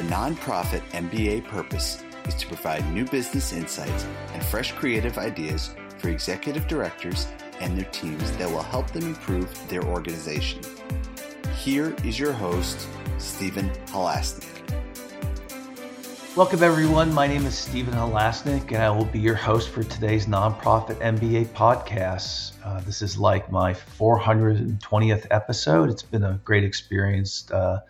The nonprofit MBA purpose is to provide new business insights and fresh creative ideas for executive directors and their teams that will help them improve their organization. Here is your host, Stephen Halasnik. Welcome, everyone. My name is Stephen Halasnik, and I will be your host for today's Nonprofit MBA podcast. Uh, this is like my 420th episode. It's been a great experience uh,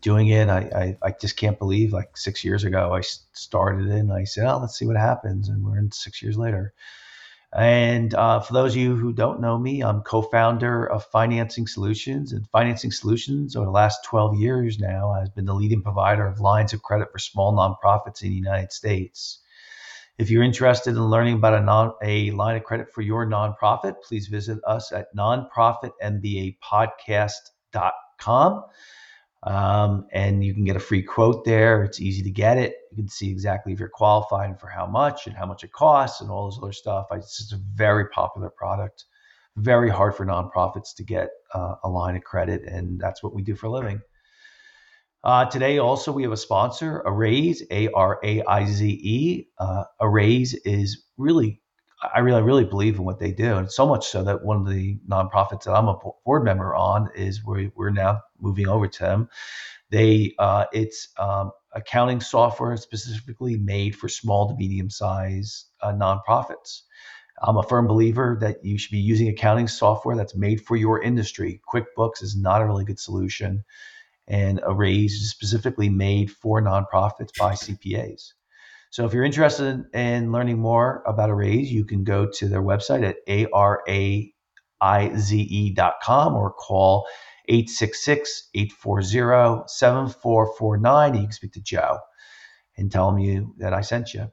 doing it. I, I, I, just can't believe, like six years ago, I started it and I said, oh, let's see what happens. And we're in six years later. And uh, for those of you who don't know me, I'm co founder of Financing Solutions. And Financing Solutions, over the last 12 years now, has been the leading provider of lines of credit for small nonprofits in the United States. If you're interested in learning about a, non, a line of credit for your nonprofit, please visit us at nonprofitmbapodcast.com. Um, and you can get a free quote there. It's easy to get it. You can see exactly if you're qualified and for how much and how much it costs and all this other stuff. It's just a very popular product. Very hard for nonprofits to get uh, a line of credit, and that's what we do for a living. Uh, today, also, we have a sponsor, Araize, A R A I Z E. Uh, Araize is really I really, really believe in what they do, and so much so that one of the nonprofits that I'm a board member on is we're, we're now moving over to them. They uh, it's um, accounting software specifically made for small to medium size uh, nonprofits. I'm a firm believer that you should be using accounting software that's made for your industry. QuickBooks is not a really good solution, and Araize is specifically made for nonprofits by CPAs. So if you're interested in learning more about Araize, you can go to their website at araize.com or call 866-840-7449. You can speak to Joe and tell him you that I sent you.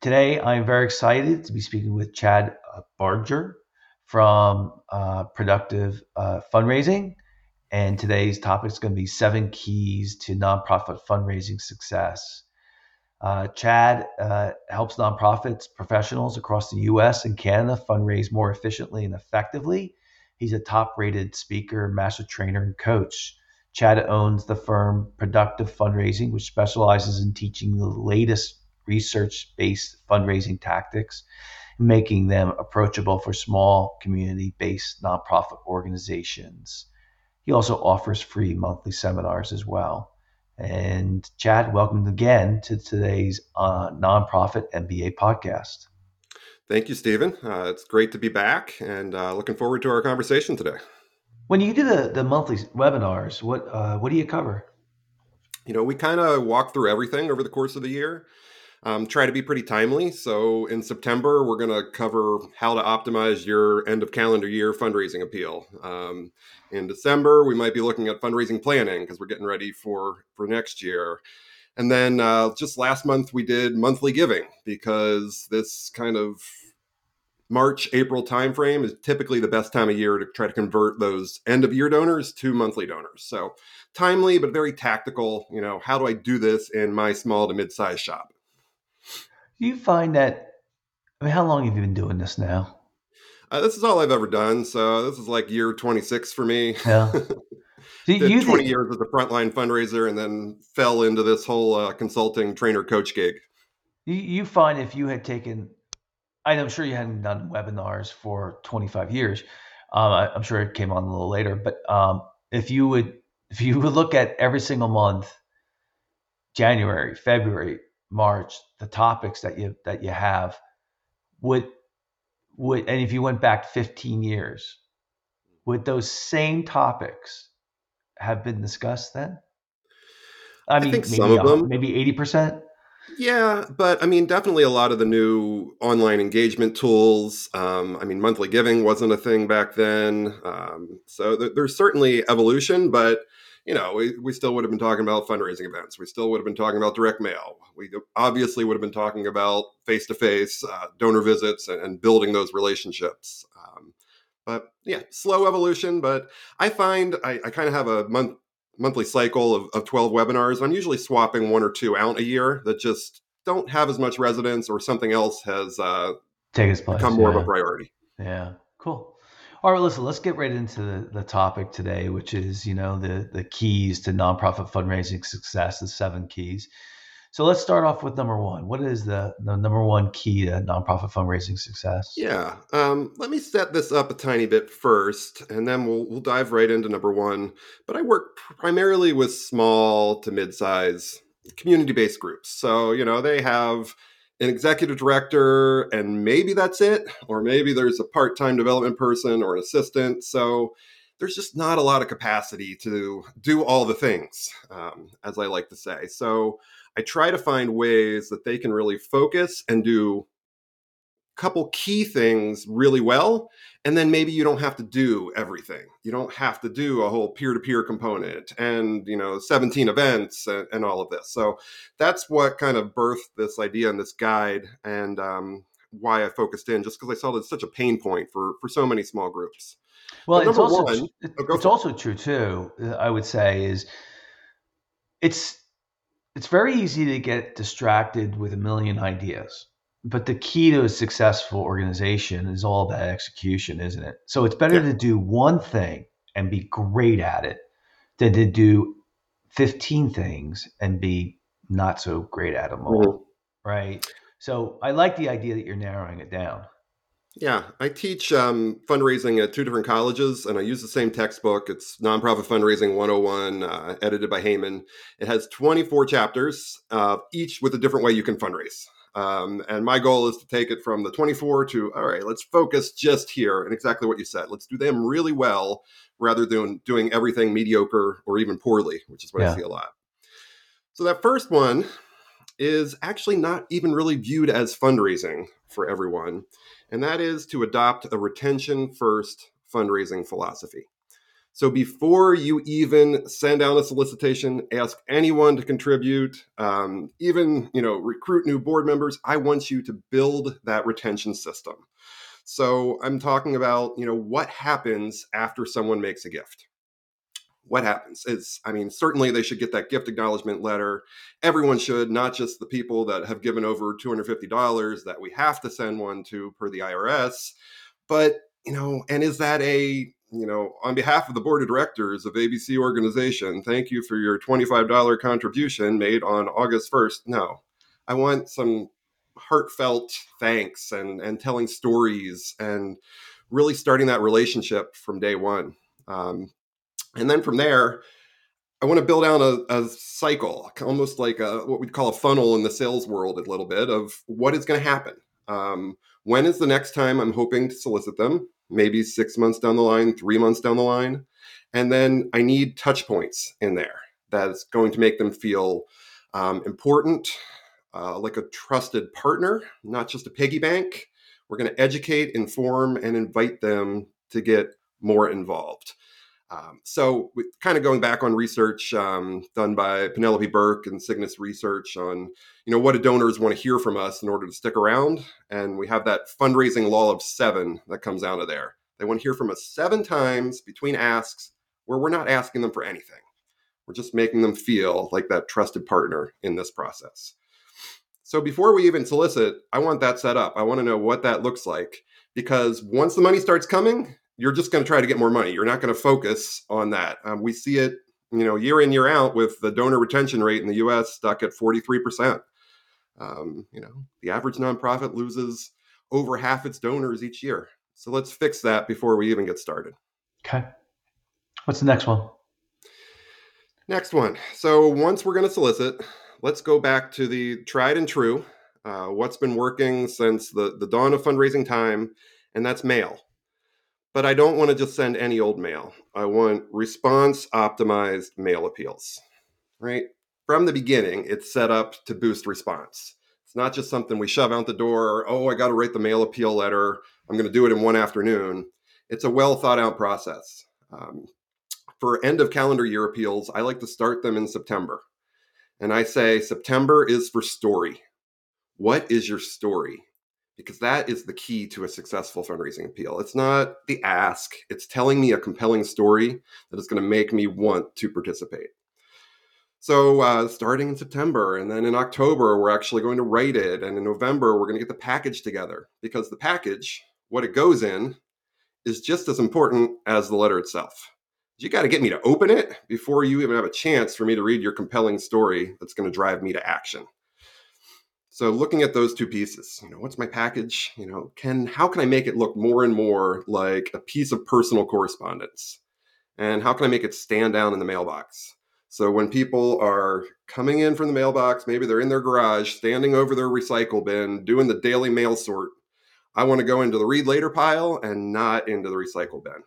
Today, I'm very excited to be speaking with Chad Barger from uh, Productive uh, Fundraising. And today's topic is going to be seven keys to nonprofit fundraising success. Uh, Chad uh, helps nonprofits, professionals across the US and Canada fundraise more efficiently and effectively. He's a top rated speaker, master trainer, and coach. Chad owns the firm Productive Fundraising, which specializes in teaching the latest research based fundraising tactics making them approachable for small community based nonprofit organizations. He also offers free monthly seminars as well. And Chad, welcome again to today's uh, nonprofit MBA podcast. Thank you, Stephen. Uh, it's great to be back and uh, looking forward to our conversation today. When you do the, the monthly webinars, what uh, what do you cover? You know, we kind of walk through everything over the course of the year um, try to be pretty timely. So in September, we're going to cover how to optimize your end of calendar year fundraising appeal. Um, in December, we might be looking at fundraising planning because we're getting ready for for next year. And then uh, just last month, we did monthly giving because this kind of March, April timeframe is typically the best time of year to try to convert those end of year donors to monthly donors. So timely, but very tactical. You know, how do I do this in my small to mid sized shop? Do you find that? I mean, how long have you been doing this now? Uh, this is all I've ever done. So this is like year 26 for me. Yeah. Did you 20 years as a frontline fundraiser and then fell into this whole uh, consulting trainer coach gig. You, you find if you had taken, I'm sure you hadn't done webinars for 25 years. Um, I, am sure it came on a little later, but um, if you would, if you would look at every single month, January, February, March, the topics that you that you have would would and if you went back 15 years, would those same topics have been discussed then? I mean, I think some of them, maybe 80%. Yeah, but I mean, definitely a lot of the new online engagement tools. Um, I mean, monthly giving wasn't a thing back then. Um, so th- there's certainly evolution, but you know, we, we still would have been talking about fundraising events. We still would have been talking about direct mail. We obviously would have been talking about face to face donor visits and, and, building those relationships. Um, but yeah, slow evolution. But I find I, I kind of have a month monthly cycle of, of 12 webinars. I'm usually swapping one or two out a year that just don't have as much resonance or something else has uh, Take place, become more yeah. of a priority. Yeah, cool. All right, listen, let's get right into the, the topic today, which is, you know, the the keys to nonprofit fundraising success, the seven keys. So let's start off with number one. What is the, the number one key to nonprofit fundraising success? Yeah, um, let me set this up a tiny bit first, and then we'll we'll dive right into number one. But I work primarily with small to mid-size community-based groups, so you know they have an executive director, and maybe that's it, or maybe there's a part time development person or an assistant. So there's just not a lot of capacity to do all the things, um, as I like to say. So I try to find ways that they can really focus and do couple key things really well and then maybe you don't have to do everything. You don't have to do a whole peer-to-peer component and you know 17 events and, and all of this. So that's what kind of birthed this idea and this guide and um, why i focused in just because i saw that it's such a pain point for for so many small groups. Well it's also one, oh, it's also true too i would say is it's it's very easy to get distracted with a million ideas but the key to a successful organization is all about execution, isn't it? So it's better yeah. to do one thing and be great at it than to do 15 things and be not so great at them all. Mm-hmm. Right. So I like the idea that you're narrowing it down. Yeah, I teach um, fundraising at two different colleges, and I use the same textbook. It's Nonprofit Fundraising 101, uh, edited by Heyman. It has 24 chapters, uh, each with a different way you can fundraise. Um, and my goal is to take it from the 24 to, all right, let's focus just here and exactly what you said. Let's do them really well rather than doing everything mediocre or even poorly, which is what yeah. I see a lot. So that first one is actually not even really viewed as fundraising for everyone, and that is to adopt a retention first fundraising philosophy. So before you even send out a solicitation, ask anyone to contribute, um, even you know recruit new board members. I want you to build that retention system. So I'm talking about you know what happens after someone makes a gift. What happens is, I mean, certainly they should get that gift acknowledgement letter. Everyone should, not just the people that have given over $250 that we have to send one to per the IRS. But you know, and is that a you know, on behalf of the board of directors of ABC organization, thank you for your $25 contribution made on August 1st. No, I want some heartfelt thanks and, and telling stories and really starting that relationship from day one. Um, and then from there, I want to build out a, a cycle, almost like a, what we'd call a funnel in the sales world, a little bit of what is going to happen. Um, when is the next time I'm hoping to solicit them? Maybe six months down the line, three months down the line. And then I need touch points in there that's going to make them feel um, important, uh, like a trusted partner, not just a piggy bank. We're going to educate, inform, and invite them to get more involved. Um, so, kind of going back on research um, done by Penelope Burk and Cygnus Research on, you know, what do donors want to hear from us in order to stick around, and we have that fundraising law of seven that comes out of there. They want to hear from us seven times between asks, where we're not asking them for anything. We're just making them feel like that trusted partner in this process. So before we even solicit, I want that set up. I want to know what that looks like because once the money starts coming, you're just going to try to get more money. You're not going to focus on that. Um, we see it, you know, year in year out with the donor retention rate in the U.S. stuck at 43 percent. Um, you know, the average nonprofit loses over half its donors each year. So let's fix that before we even get started. Okay. What's the next one? Next one. So once we're going to solicit, let's go back to the tried and true. Uh, what's been working since the, the dawn of fundraising time, and that's mail. But I don't want to just send any old mail. I want response optimized mail appeals, right? From the beginning, it's set up to boost response. It's not just something we shove out the door. Oh, I got to write the mail appeal letter. I'm going to do it in one afternoon. It's a well thought out process. Um, for end of calendar year appeals, I like to start them in September. And I say September is for story. What is your story? Because that is the key to a successful fundraising appeal. It's not the ask, it's telling me a compelling story that is going to make me want to participate. So, uh, starting in September, and then in October, we're actually going to write it. And in November, we're going to get the package together because the package, what it goes in, is just as important as the letter itself. You got to get me to open it before you even have a chance for me to read your compelling story that's going to drive me to action. So looking at those two pieces, you know, what's my package? You know, can how can I make it look more and more like a piece of personal correspondence? And how can I make it stand down in the mailbox? So when people are coming in from the mailbox, maybe they're in their garage, standing over their recycle bin, doing the daily mail sort, I want to go into the read later pile and not into the recycle bin.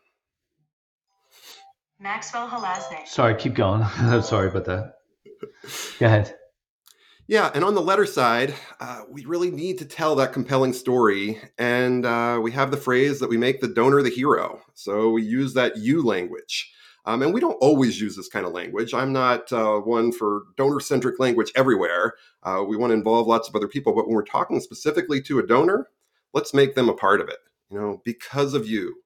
Maxwell Halasnik. Sorry, keep going. I'm sorry about that. Go ahead. Yeah, and on the letter side, uh, we really need to tell that compelling story. And uh, we have the phrase that we make the donor the hero. So we use that you language. Um, and we don't always use this kind of language. I'm not uh, one for donor centric language everywhere. Uh, we want to involve lots of other people. But when we're talking specifically to a donor, let's make them a part of it. You know, because of you.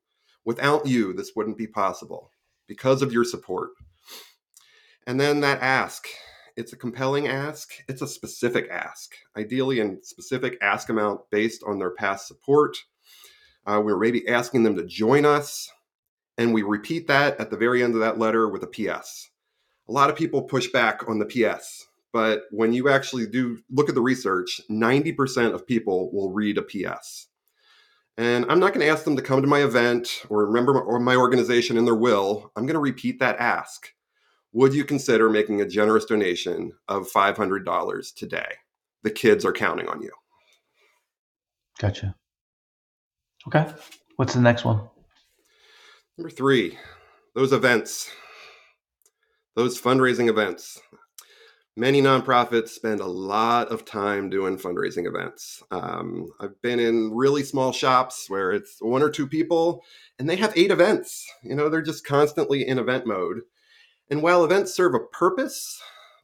Without you, this wouldn't be possible. Because of your support. And then that ask it's a compelling ask. It's a specific ask, ideally in specific ask amount based on their past support. Uh, we're maybe asking them to join us, and we repeat that at the very end of that letter with a PS. A lot of people push back on the PS, but when you actually do look at the research, 90% of people will read a PS. And I'm not going to ask them to come to my event or remember my organization in their will. I'm going to repeat that ask would you consider making a generous donation of $500 today? The kids are counting on you. Gotcha. Okay. What's the next one? Number three, those events, those fundraising events. Many nonprofits spend a lot of time doing fundraising events. Um, I've been in really small shops where it's one or two people and they have eight events. You know, they're just constantly in event mode. And while events serve a purpose,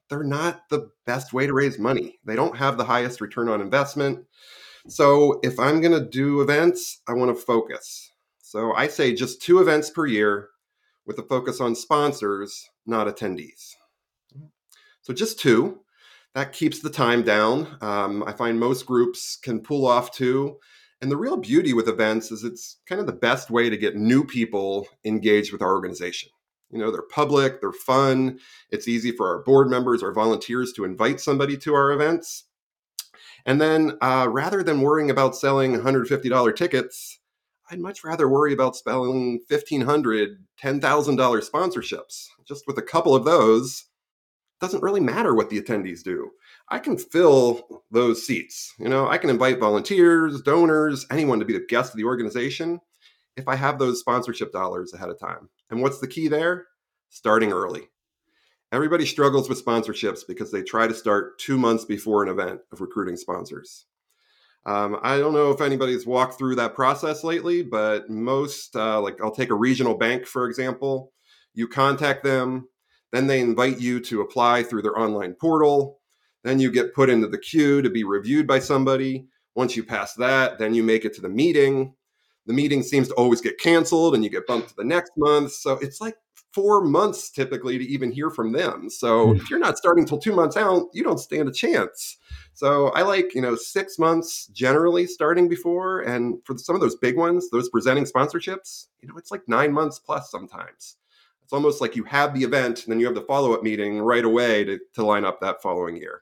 they're not the best way to raise money. They don't have the highest return on investment. So if I'm going to do events, I want to focus. So I say just two events per year with a focus on sponsors, not attendees. So just two. That keeps the time down. Um, I find most groups can pull off two. And the real beauty with events is it's kind of the best way to get new people engaged with our organization. You know, they're public, they're fun. It's easy for our board members, our volunteers to invite somebody to our events. And then uh, rather than worrying about selling $150 tickets, I'd much rather worry about selling $1,500, $10,000 sponsorships. Just with a couple of those, doesn't really matter what the attendees do. I can fill those seats. You know, I can invite volunteers, donors, anyone to be the guest of the organization if I have those sponsorship dollars ahead of time. And what's the key there? Starting early. Everybody struggles with sponsorships because they try to start two months before an event of recruiting sponsors. Um, I don't know if anybody's walked through that process lately, but most, uh, like I'll take a regional bank, for example. You contact them, then they invite you to apply through their online portal. Then you get put into the queue to be reviewed by somebody. Once you pass that, then you make it to the meeting the meeting seems to always get canceled and you get bumped to the next month. So it's like four months typically to even hear from them. So mm. if you're not starting till two months out, you don't stand a chance. So I like, you know, six months generally starting before. And for some of those big ones, those presenting sponsorships, you know, it's like nine months plus sometimes. It's almost like you have the event and then you have the follow up meeting right away to, to line up that following year.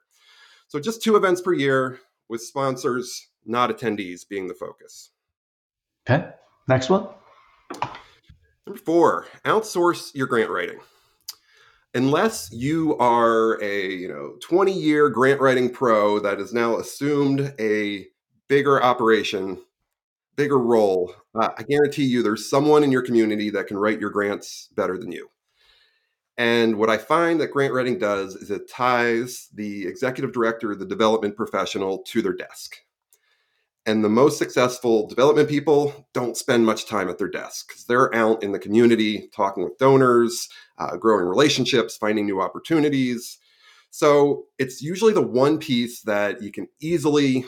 So just two events per year with sponsors, not attendees being the focus. Okay. Next one. Number four, outsource your grant writing. Unless you are a you know 20 year grant writing pro that has now assumed a bigger operation, bigger role, uh, I guarantee you there's someone in your community that can write your grants better than you. And what I find that grant writing does is it ties the executive director, the development professional to their desk. And the most successful development people don't spend much time at their desk because they're out in the community talking with donors, uh, growing relationships, finding new opportunities. So it's usually the one piece that you can easily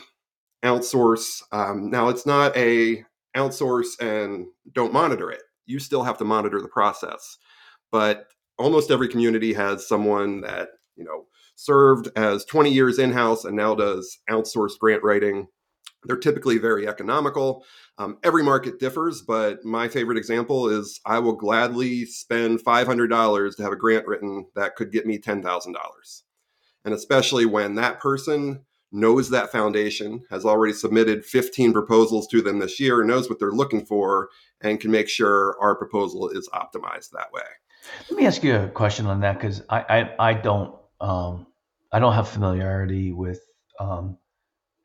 outsource. Um, now, it's not a outsource and don't monitor it. You still have to monitor the process. But almost every community has someone that, you know, served as 20 years in house and now does outsourced grant writing They're typically very economical. Um, every market differs, but my favorite example is I will gladly spend $500 to have a grant written that could get me $10,000. And especially when that person knows that foundation, has already submitted 15 proposals to them this year, knows what they're looking for, and can make sure our proposal is optimized that way. Let me ask you a question on that because I, I, I don't um, I don't have familiarity with um,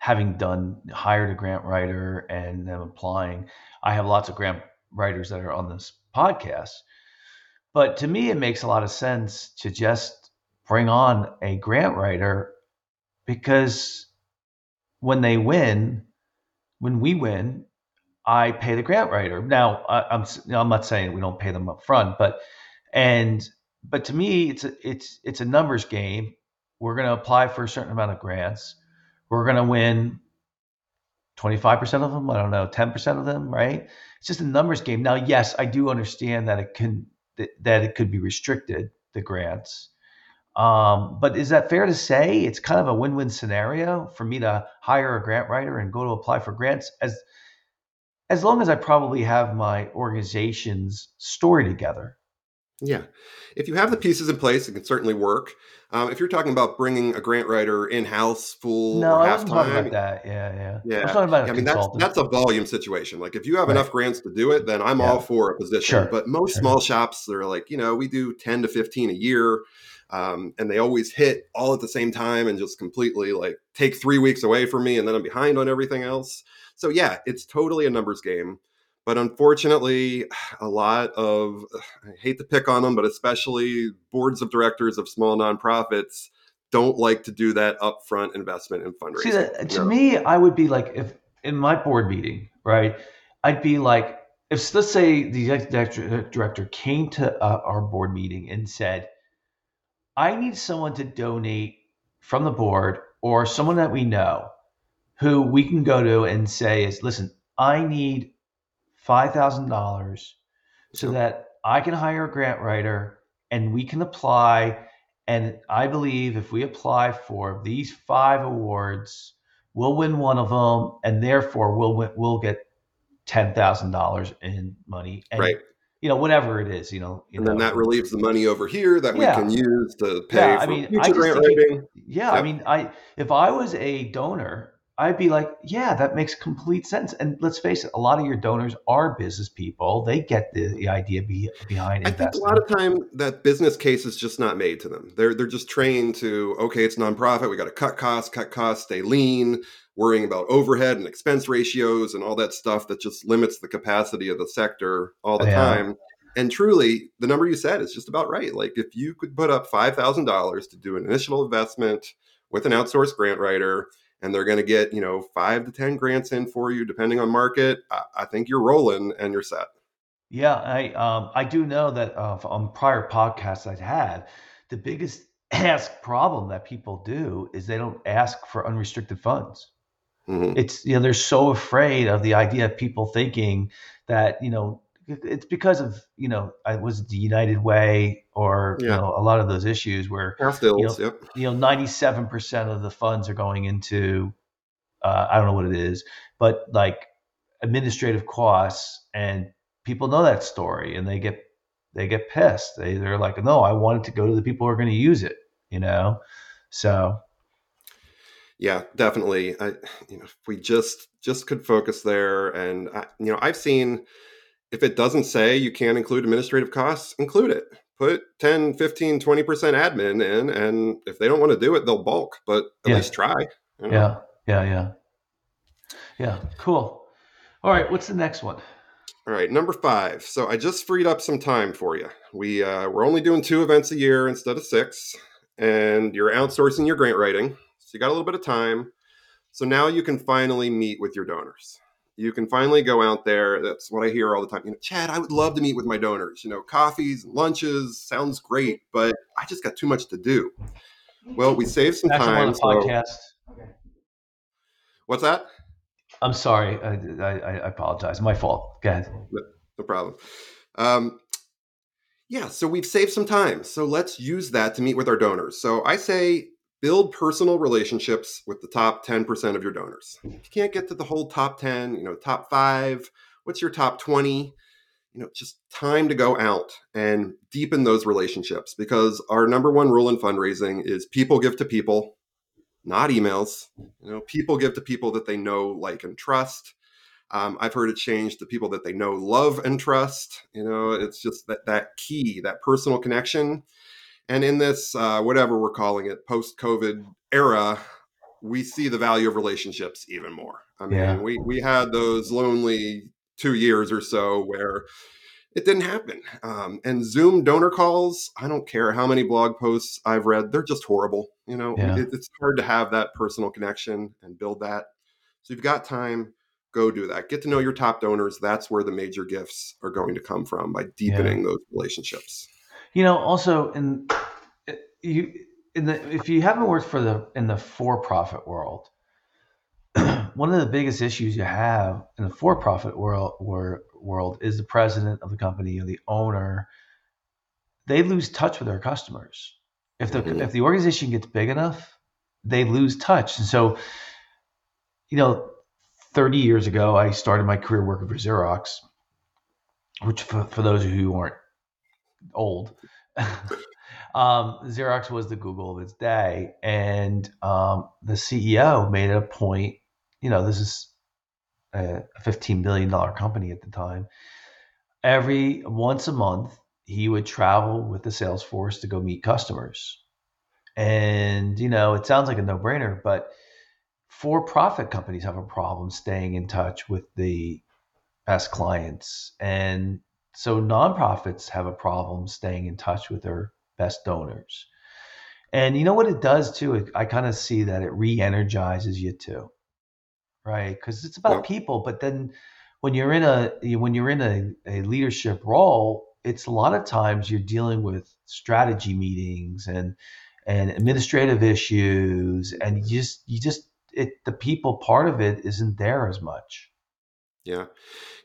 having done hired a grant writer and them applying. I have lots of grant writers that are on this podcast, but to me, it makes a lot of sense to just bring on a grant writer because when they win, when we win, I pay the grant writer. Now, I, am I'm, I'm not saying we don't pay them up front, but and but to me, it's a, it's it's a numbers game. We're going to apply for a certain amount of grants we're going to win 25% of them. I don't know, 10% of them, right? It's just a numbers game. Now, yes, I do understand that it can that, it could be restricted the grants. Um, but is that fair to say it's kind of a win-win scenario for me to hire a grant writer and go to apply for grants as as long as I probably have my organization's story together? Yeah. If you have the pieces in place, it can certainly work. Um, if you're talking about bringing a grant writer in house, full no, or half time. Yeah, yeah. yeah, I was talking about a I mean that's that's a volume situation. Like if you have Right. enough grants to do it, then I'm Yeah. all for a position. Sure. But most Sure. small shops, they're like, you know, we do 10 to 15 a year, um, and they always hit all at the same time and just completely like take three weeks away from me, and then I'm behind on everything else. So yeah, it's totally a numbers game. But unfortunately, a lot of I hate to pick on them, but especially boards of directors of small nonprofits don't like to do that upfront investment in fundraising. See, that, to No. me, I would be like, if in my board meeting, right, I'd be like, if let's say the executive director came to uh, our board meeting and said, I need someone to donate from the board or someone that we know who we can go to and say, is listen, I need $5,000 so that I can hire a grant writer and we can apply. And I believe if we apply for these five awards, we'll win one of them, and therefore we'll win, we'll get ten thousand dollars in money, and right. you know whatever it is, you know, you and then know. that relieves the money over here that Yeah. we can use to pay Yeah, for I mean, future grant writing. Yeah, I mean, I if I was a donor, I'd be like, yeah, that makes complete sense. And let's face it, a lot of your donors are business people. They get the, the idea be, behind I think a lot of time that business case is just not made to them. They're they're just trained to okay, it's nonprofit. We got to cut costs, cut costs, stay lean, worrying about overhead and expense ratios and all that stuff that just limits the capacity of the sector all the Yeah. time. And truly, the number you said is just about right. Like if you could put up five thousand dollars to do an initial investment with an outsourced grant writer, and they're going to get you know five to ten grants in for you, depending on market. I, I think you're rolling and you're set. Yeah, I um, I do know that uh, on prior podcasts I've had, the biggest ask problem that people do is they don't ask for unrestricted funds. Mhm. It's you know they're so afraid of the idea of people thinking that you know it's because of you know I was the United Way or you know a lot of those issues where you know, yep. you know, 97% of the funds are going into, uh, I don't know what it is, but like administrative costs. And people know that story and they get, they get pissed. They, they're like, no, I want it to go to the people who are going to use it, you know? So, Yeah, definitely. I, you know, if we just just could focus there, and I, you know, I've seen if it doesn't say you can't include administrative costs, include it. Put 10, 15, 20% admin in, and if they don't want to do it, they'll bulk, but at Yeah. least try. you know? yeah, yeah, yeah. Yeah, cool. All right, what's the next one? All right, number five. So I just freed up some time for you. We uh, we're only doing two events a year instead of six, and you're outsourcing your grant writing, so you got a little bit of time. So now you can finally meet with your donors. You can finally go out there. That's what I hear all the time. You know, Chad, I would love to meet with my donors. You know, coffees, lunches, sounds great, but I just got too much to do. Well, we saved some on time. the so- podcast. what's that? I'm sorry. I, I, I apologize. My fault. Go ahead. No problem. Um, yeah, so we've saved some time. So let's use that to meet with our donors. So I say build personal relationships with the top 10% of your donors. If you can't get to the whole top 10, you know, top five, what's your top 20? You know, just time to go out and deepen those relationships because our number one rule in fundraising is people give to people, not emails. You know, people give to people that they know, like, and trust. Um, I've heard it change to people that they know, love, and trust. You know, it's just that that key, that personal connection and in this, uh, whatever we're calling it, post COVID era, we see the value of relationships even more. I mean, yeah. we, we had those lonely two years or so where it didn't happen. Um, and Zoom donor calls, I don't care how many blog posts I've read, they're just horrible. You know, yeah. it, it's hard to have that personal connection and build that. So you've got time, go do that. Get to know your top donors. That's where the major gifts are going to come from by deepening yeah. those relationships. You know, also in you in the if you haven't worked for the in the for-profit world, one of the biggest issues you have in the for-profit world world is the president of the company or the owner. They lose touch with their customers. If the mm-hmm. if the organization gets big enough, they lose touch. And so, you know, 30 years ago, I started my career working for Xerox, which for, for those of you who aren't old, um, Xerox was the Google of its day, and um, the CEO made it a point. You know, this is a fifteen billion dollar company at the time. Every once a month, he would travel with the sales force to go meet customers. And you know, it sounds like a no brainer, but for-profit companies have a problem staying in touch with the best clients and so nonprofits have a problem staying in touch with their best donors. And you know what it does too? I kind of see that it re-energizes you too, right? Because it's about people. But then when you're in a when you're in a, a leadership role, it's a lot of times you're dealing with strategy meetings and and administrative issues, and you just you just it the people part of it isn't there as much. Yeah.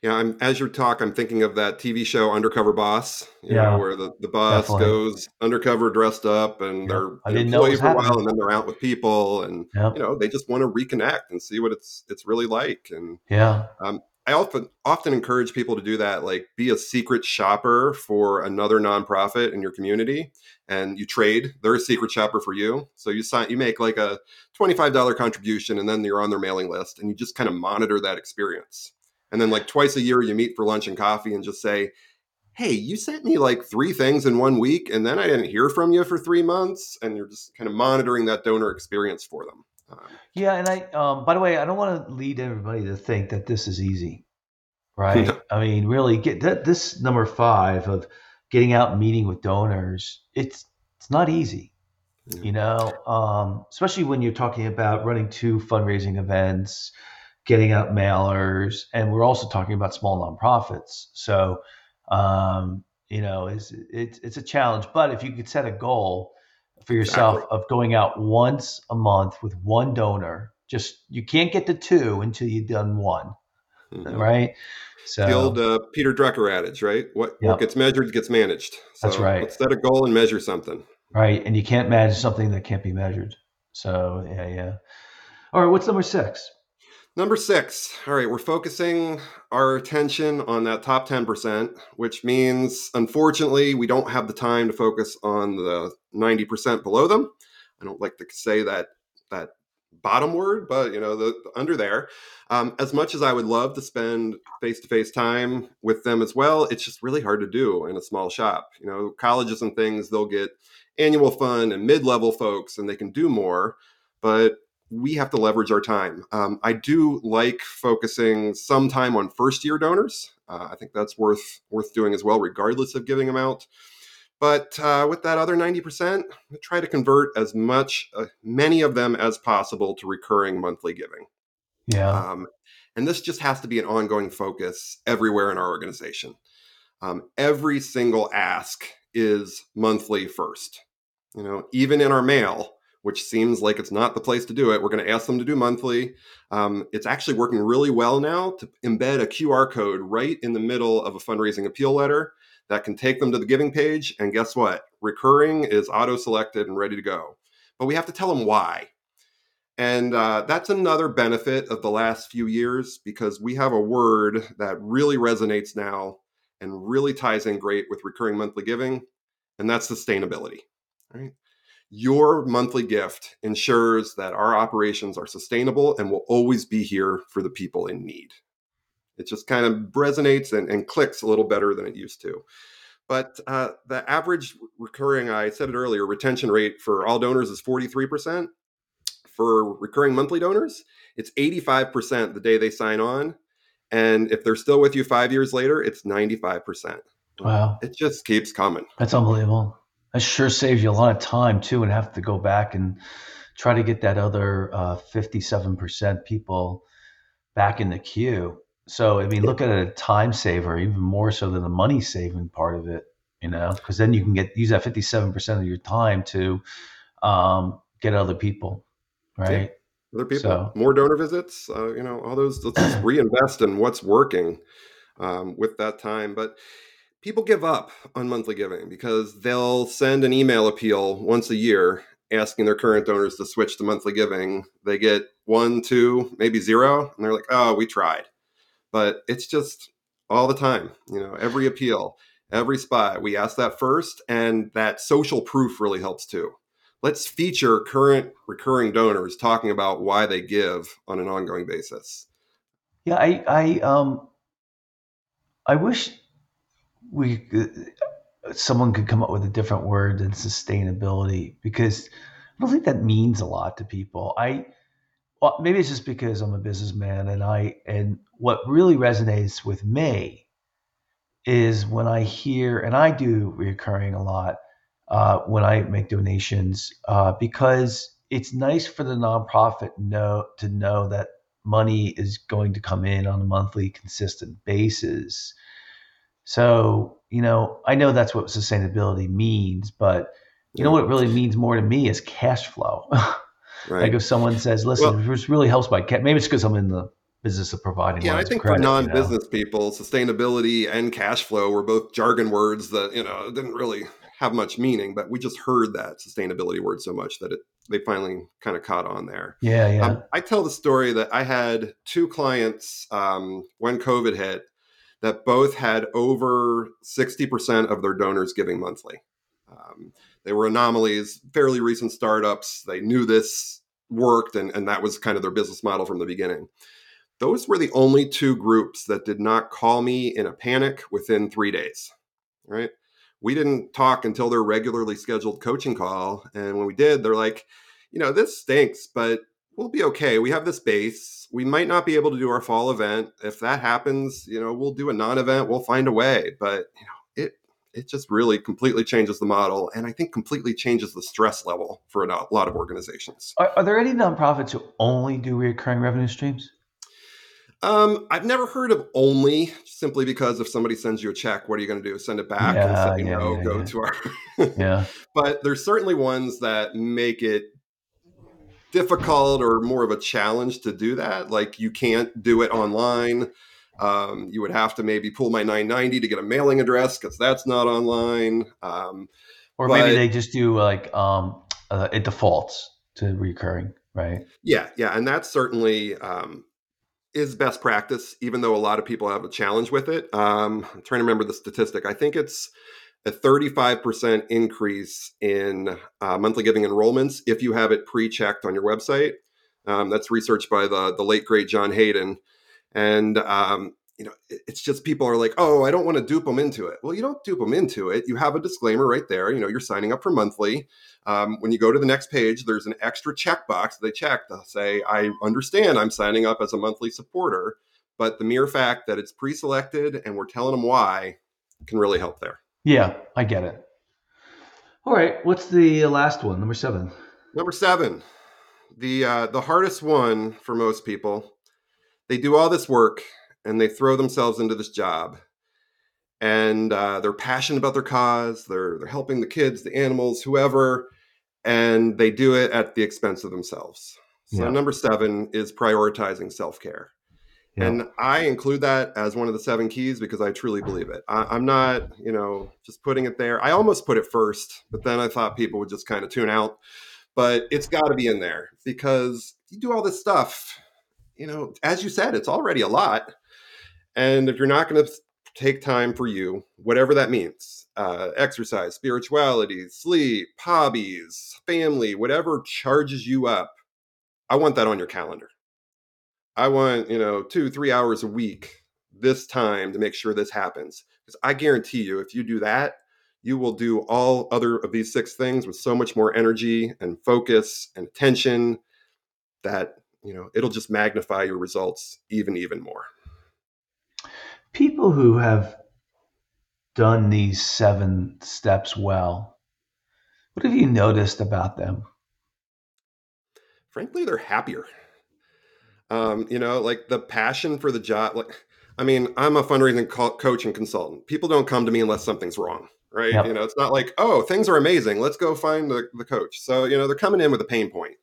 Yeah. I'm, as you talk, I'm thinking of that TV show Undercover Boss, you yeah, know, where the, the boss definitely. goes undercover dressed up and they're an employee for a while and then they're out with people and, yep. you know, they just want to reconnect and see what it's, it's really like. And yeah, um, I often often encourage people to do that, like be a secret shopper for another nonprofit in your community, and you trade. They're a secret shopper for you, so you sign, you make like a twenty five dollar contribution, and then you're on their mailing list, and you just kind of monitor that experience. And then like twice a year, you meet for lunch and coffee and just say, Hey, you sent me like three things in one week, and then I didn't hear from you for three months. And you're just kind of monitoring that donor experience for them. Um, yeah. And I, um, by the way, I don't want to lead everybody to think that this is easy, right? I mean, really get that this number five of getting out and meeting with donors. It's, it's not easy you know um, especially when you're talking about running two fundraising events getting out mailers, and we're also talking about small nonprofits. So, um, you know, it's, it's it's a challenge. But if you could set a goal for yourself exactly. of going out once a month with one donor, just you can't get to two until you've done one, mm-hmm. right? So the old uh, Peter Drucker adage, right? What, yep. what gets measured gets managed. So That's right. Let's set a goal and measure something. Right, and you can't manage something that can't be measured. So yeah, yeah. All right, what's number six? Number six. All right, we're focusing our attention on that top 10%, which means unfortunately we don't have the time to focus on the 90% below them. I don't like to say that that bottom word, but you know, the, the under there. Um, as much as I would love to spend face-to-face time with them as well, it's just really hard to do in a small shop. You know, colleges and things, they'll get annual fund and mid-level folks and they can do more, but we have to leverage our time. Um, I do like focusing some time on first year donors. Uh, I think that's worth worth doing as well, regardless of giving them out. But uh, with that other 90%, try to convert as much, uh, many of them as possible to recurring monthly giving. Yeah. Um, and this just has to be an ongoing focus everywhere in our organization. Um, every single ask is monthly first. You know, even in our mail, which seems like it's not the place to do it. We're going to ask them to do monthly. Um, it's actually working really well now to embed a QR code right in the middle of a fundraising appeal letter that can take them to the giving page. And guess what? Recurring is auto selected and ready to go. but we have to tell them why. And uh, that's another benefit of the last few years because we have a word that really resonates now and really ties in great with recurring monthly giving, and that's sustainability. Right? Your monthly gift ensures that our operations are sustainable and will always be here for the people in need. It just kind of resonates and, and clicks a little better than it used to. But uh, the average recurring, I said it earlier, retention rate for all donors is 43%. For recurring monthly donors, it's 85% the day they sign on. And if they're still with you five years later, it's 95%. Wow. It just keeps coming. That's unbelievable. That sure saves you a lot of time too, and have to go back and try to get that other uh, 57% people back in the queue. So, I mean, look at it a time saver, even more so than the money saving part of it, you know, because then you can get use that 57% of your time to um, get other people, right? Yeah. Other people, so, more donor visits, uh, you know, all those, let's just reinvest in what's working um, with that time. But people give up on monthly giving because they'll send an email appeal once a year asking their current donors to switch to monthly giving. They get one, two, maybe zero, and they're like, oh, we tried but it's just all the time, you know, every appeal, every spot. We ask that first, and that social proof really helps too. Let's feature current recurring donors talking about why they give on an ongoing basis. Yeah, I, I, um, I wish we, someone could come up with a different word than sustainability because I don't think that means a lot to people. I, well, maybe it's just because I'm a businessman and I and what really resonates with me is when I hear and I do reoccurring a lot uh, when I make donations uh, because it's nice for the nonprofit know to know that money is going to come in on a monthly consistent basis. So you know I know that's what sustainability means, but you know what it really means more to me is cash flow. Right. Like if someone says, "Listen, well, this really helps my cat," maybe it's because I'm in the business of providing. Yeah, I think credit, for non-business you know? people, sustainability and cash flow were both jargon words that you know didn't really have much meaning, but we just heard that sustainability word so much that it they finally kind of caught on there. Yeah, yeah. Um, I tell the story that I had two clients um, when COVID hit that both had over sixty percent of their donors giving monthly. Um, they were anomalies, fairly recent startups. They knew this worked, and, and that was kind of their business model from the beginning. Those were the only two groups that did not call me in a panic within three days, right? We didn't talk until their regularly scheduled coaching call. And when we did, they're like, you know, this stinks, but we'll be okay. We have this base. We might not be able to do our fall event. If that happens, you know, we'll do a non event. We'll find a way. But, you know, it it just really completely changes the model and I think completely changes the stress level for a lot of organizations. Are, are there any nonprofits who only do recurring revenue streams? Um, I've never heard of only simply because if somebody sends you a check, what are you going to do? Send it back yeah, and say, yeah, no, yeah, go to our. yeah. But there's certainly ones that make it difficult or more of a challenge to do that. Like you can't do it online. Um, you would have to maybe pull my 990 to get a mailing address because that's not online. Um, or but, maybe they just do like um, uh, it defaults to recurring, right? Yeah, yeah, and that certainly um, is best practice. Even though a lot of people have a challenge with it, um, I'm trying to remember the statistic. I think it's a 35% increase in uh, monthly giving enrollments if you have it pre-checked on your website. Um, that's research by the the late great John Haydon. And um, you know it's just people are like oh i don't want to dupe them into it. Well you don't dupe them into it. You have a disclaimer right there. You know you're signing up for monthly. Um, when you go to the next page there's an extra checkbox they check. To say i understand i'm signing up as a monthly supporter but the mere fact that it's pre-selected and we're telling them why can really help there yeah i get it. All right what's the last one number seven? Number seven the uh, the hardest one for most people they do all this work and they throw themselves into this job. And uh, they're passionate about their cause they're they're helping the kids the animals whoever and they do it at the expense of themselves. So yeah. number seven is prioritizing self-care and i include that as one of the seven keys because i truly believe it I, i'm not you know just putting it there i almost put it first but then i thought people would just kind of tune out but it's got to be in there because you do all this stuff. You know, as you said, it's already a lot. And if you're not going to take time for you, whatever that means, uh, exercise, spirituality, sleep, hobbies, family, whatever charges you up, I want that on your calendar. I want, you know, two, three hours a week, this time to make sure this happens. Because I guarantee you, if you do that, you will do all other of these six things with so much more energy and focus and attention that, you know, it'll just magnify your results even, even more. People who have done these seven steps well, what have you noticed about them? Frankly, they're happier. Um, you know, like the passion for the job. Like, I mean, I'm a fundraising co- coach and consultant. People don't come to me unless something's wrong, right? Yep. You know, it's not like, oh, things are amazing. Let's go find the, the coach. So, you know, they're coming in with a pain point.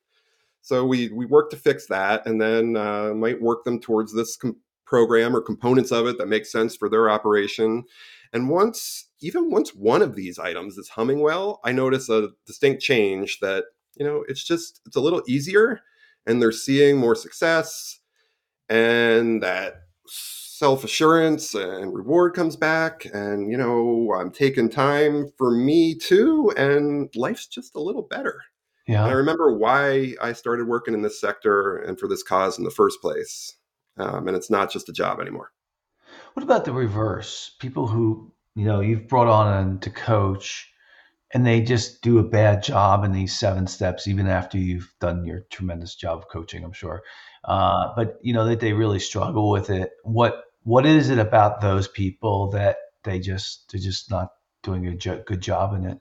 So we we work to fix that, and then uh, might work them towards this com- program or components of it that make sense for their operation. And once, even once one of these items is humming well, I notice a distinct change that you know it's just it's a little easier and they're seeing more success and that self-assurance and reward comes back and you know i'm taking time for me too and life's just a little better. Yeah and i remember why i started working in this sector and for this cause in the first place um, and it's not just a job anymore. What about the reverse? People who you know you've brought on to coach and they just do a bad job in these seven steps, even after you've done your tremendous job of coaching, I'm sure. Uh, but you know that they really struggle with it. What what is it about those people that they just they're just not doing a jo- good job in it?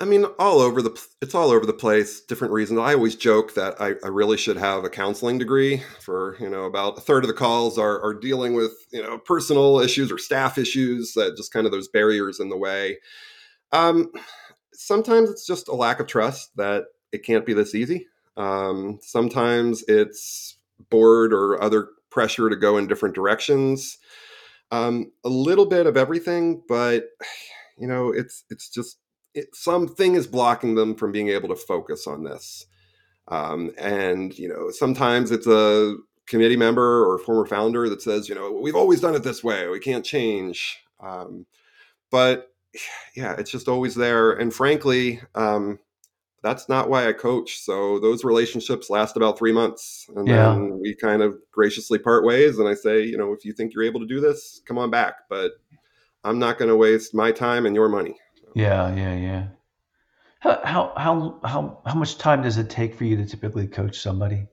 I mean, all over the it's all over the place. Different reasons. I always joke that I, I really should have a counseling degree. For you know, about a third of the calls are are dealing with you know personal issues or staff issues that just kind of those barriers in the way. Um, sometimes it's just a lack of trust that it can't be this easy. Um, sometimes it's bored or other pressure to go in different directions. Um, a little bit of everything, but you know, it's it's just it, something is blocking them from being able to focus on this. Um, and you know, sometimes it's a committee member or former founder that says, you know, we've always done it this way. We can't change. Um, but yeah, it's just always there. And frankly, um, that's not why I coach. So those relationships last about three months, and yeah. then we kind of graciously part ways. And I say, you know, if you think you're able to do this, come on back. But I'm not going to waste my time and your money. Yeah, yeah, yeah. How how how how much time does it take for you to typically coach somebody?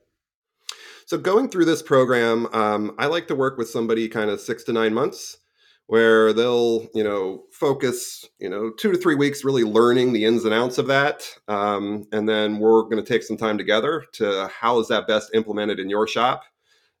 So going through this program, um, I like to work with somebody kind of six to nine months where they'll you know focus you know two to three weeks really learning the ins and outs of that um, and then we're going to take some time together to how is that best implemented in your shop?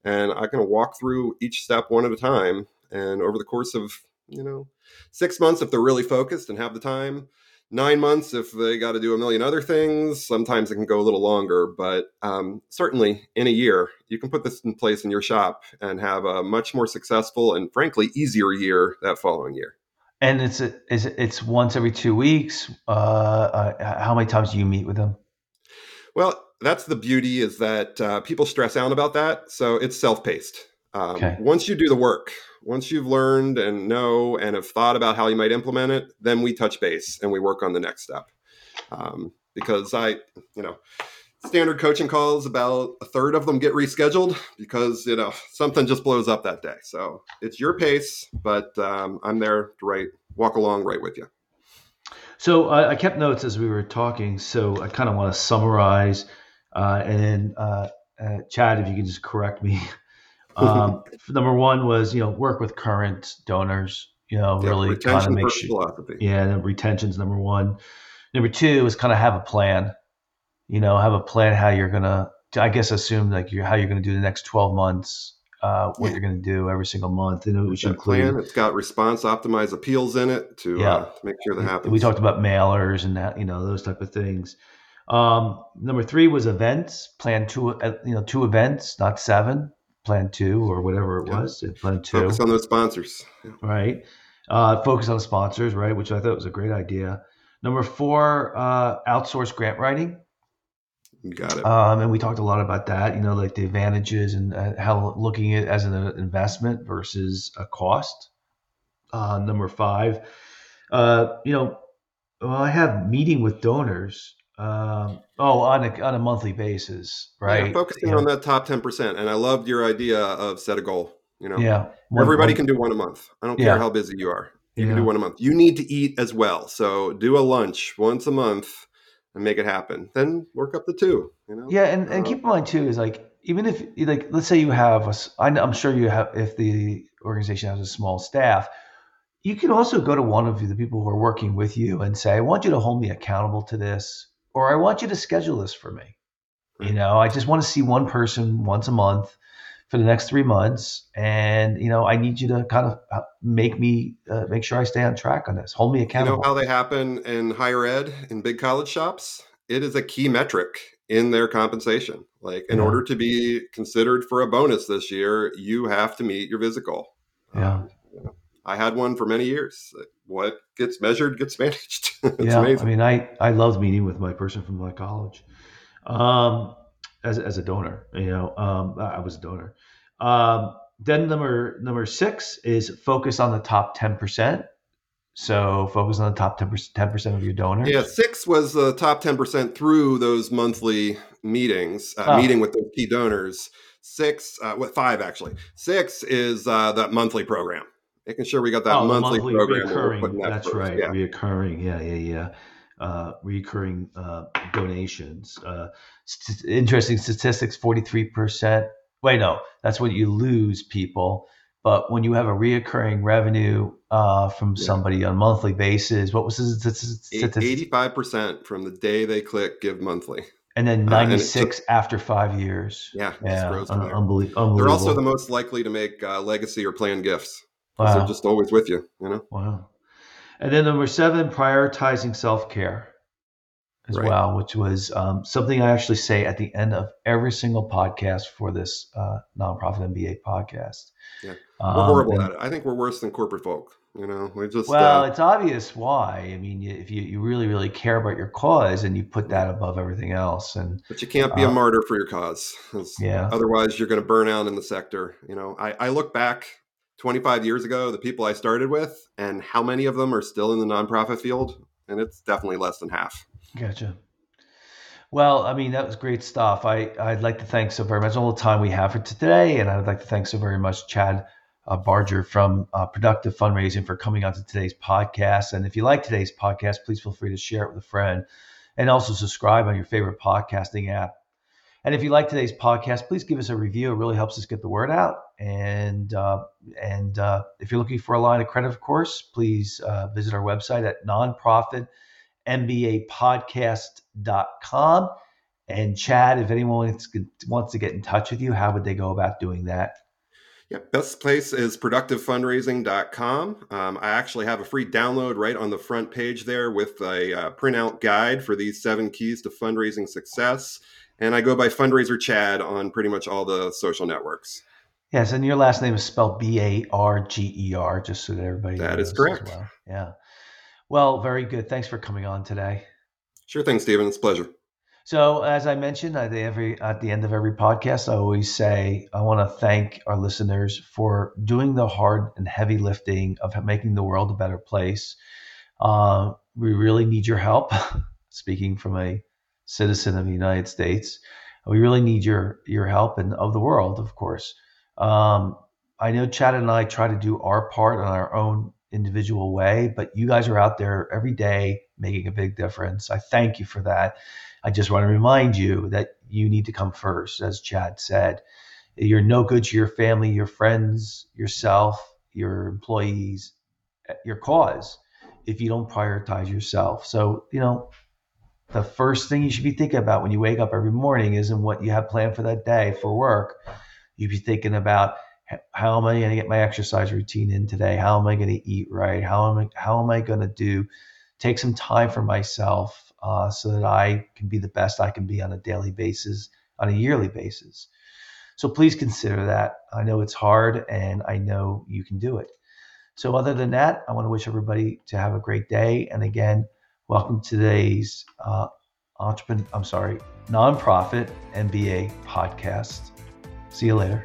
And going to walk through each step one at a time and over the course of you know six months if they're really focused and have the time nine months if they got to do a million other things. Sometimes it can go a little longer, but um, certainly in a year, you can put this in place in your shop and have a much more successful and frankly easier year that following year. And it's a, it's it's once every two weeks. Uh, uh, how many times do you meet with them? Well, that's the beauty is that uh, people stress out about that, so it's self paced. Um, okay. Once you do the work, once you've learned and know and have thought about how you might implement it, then we touch base and we work on the next step. Um, because I, you know, standard coaching calls, about a third of them get rescheduled because, you know, something just blows up that day. So it's your pace, but um, I'm there to write, walk along right with you. So uh, I kept notes as we were talking. So I kind of want to summarize. Uh, and then, uh, uh, Chad, if you can just correct me um, number one was you know work with current donors. You know, yeah, really kind of make sure. Philosophy. Yeah, retention's number one. Number two is kind of have a plan. You know, have a plan how you're gonna. I guess assume like you how you're gonna do the next twelve months. Uh, what yeah. you're going to do every single month, and which include plan. It's got response optimized appeals in it to, yeah. uh, to make sure that happens. We talked about mailers and that, you know, those type of things. Um, number three was events. Plan two, uh, you know, two events, not seven plan two or whatever it was. Plan two. Focus on those sponsors. Right. Uh, focus on sponsors, right? Which I thought was a great idea. Number four, uh, outsource grant writing. Got it. Um, and we talked a lot about that, you know, like the advantages and uh, how looking at it as an investment versus a cost. Uh, number five, uh, you know, well, I have meeting with donors. Um, oh, on a on a monthly basis, right? Yeah, focusing yeah. on that top ten percent, and I loved your idea of set a goal. You know, yeah, one, everybody can do one a month. I don't care yeah. how busy you are. You can do one a month. You need to eat as well, so do a lunch once a month and make it happen. Then work up the two. You know. Yeah, and, and uh, keep in mind too is like even if like let's say you have a, I'm sure you have if the organization has a small staff, you can also go to one of the people who are working with you and say, I want you to hold me accountable to this, or I want you to schedule this for me. You know, I just want to see one person once a month for the next three months, and you know, I need you to kind of uh, make me uh, make sure I stay on track on this. Hold me accountable. You know how they happen in higher ed in big college shops? It is a key metric in their compensation. Like, in yeah. order to be considered for a bonus this year, you have to meet your visit goal. Yeah. Um, I had one for many years. What gets measured gets managed. yeah, amazing. I mean, I I loved meeting with my person from my college, um, as as a donor. You know, um, I was a donor. Um, then number number six is focus on the top ten percent. So focus on the top 10 percent of your donors. Yeah, six was the top ten percent through those monthly meetings, uh, oh. meeting with those key donors. Six, uh, what five actually? Six is uh, that monthly program making sure we got that oh, monthly, monthly program. Recurring, that that's first. right. Yeah. Reoccurring. Yeah, yeah, yeah. Uh, recurring uh, donations. Uh, st- interesting statistics 43%. Wait, no, that's what you lose people. But when you have a reoccurring revenue uh, from yeah. somebody on a monthly basis, what was the statistic? 85% from the day they click give monthly. And then 96 uh, and after five years. Yeah, yeah un- unbelievable. They're also the most likely to make uh, legacy or planned gifts. Wow. They're just always with you, you know? Wow. And then number seven, prioritizing self care as right. well, which was um, something I actually say at the end of every single podcast for this uh, nonprofit MBA podcast. Yeah, we're um, horrible and, at it. I think we're worse than corporate folk. You know, we just well, uh, it's obvious why. I mean, if you, you really really care about your cause and you put that above everything else, and but you can't be uh, a martyr for your cause. Yeah. Otherwise, you're going to burn out in the sector. You know, I, I look back 25 years ago, the people I started with, and how many of them are still in the nonprofit field? And it's definitely less than half. Gotcha. Well, I mean, that was great stuff. I, I'd like to thank so very much all the time we have for today. And I'd like to thank so very much Chad uh, Barger from uh, Productive Fundraising for coming on to today's podcast. And if you like today's podcast, please feel free to share it with a friend and also subscribe on your favorite podcasting app. And if you like today's podcast, please give us a review. It really helps us get the word out. And uh, and uh, if you're looking for a line of credit, of course, please uh, visit our website at nonprofitmbapodcast.com. And Chad, if anyone wants to get in touch with you, how would they go about doing that? Yeah, best place is productivefundraising.com. Um, I actually have a free download right on the front page there with a uh, printout guide for these seven keys to fundraising success. And I go by Fundraiser Chad on pretty much all the social networks. Yes, and your last name is spelled B A R G E R, just so that everybody That is correct. Well. Yeah. Well, very good. Thanks for coming on today. Sure thing, Stephen. It's a pleasure. So, as I mentioned at the, every, at the end of every podcast, I always say I want to thank our listeners for doing the hard and heavy lifting of making the world a better place. Uh, we really need your help. Speaking from a citizen of the United States. We really need your your help and of the world, of course. Um, I know Chad and I try to do our part on our own individual way, but you guys are out there every day making a big difference. I thank you for that. I just want to remind you that you need to come first, as Chad said. You're no good to your family, your friends, yourself, your employees, your cause if you don't prioritize yourself. So, you know, the first thing you should be thinking about when you wake up every morning isn't what you have planned for that day for work. You'd be thinking about how am I going to get my exercise routine in today? How am I going to eat right? How am I how am I going to do take some time for myself uh, so that I can be the best I can be on a daily basis, on a yearly basis. So please consider that. I know it's hard, and I know you can do it. So other than that, I want to wish everybody to have a great day. And again, Welcome to today's uh, entrepreneur, I'm sorry, nonprofit MBA podcast. See you later.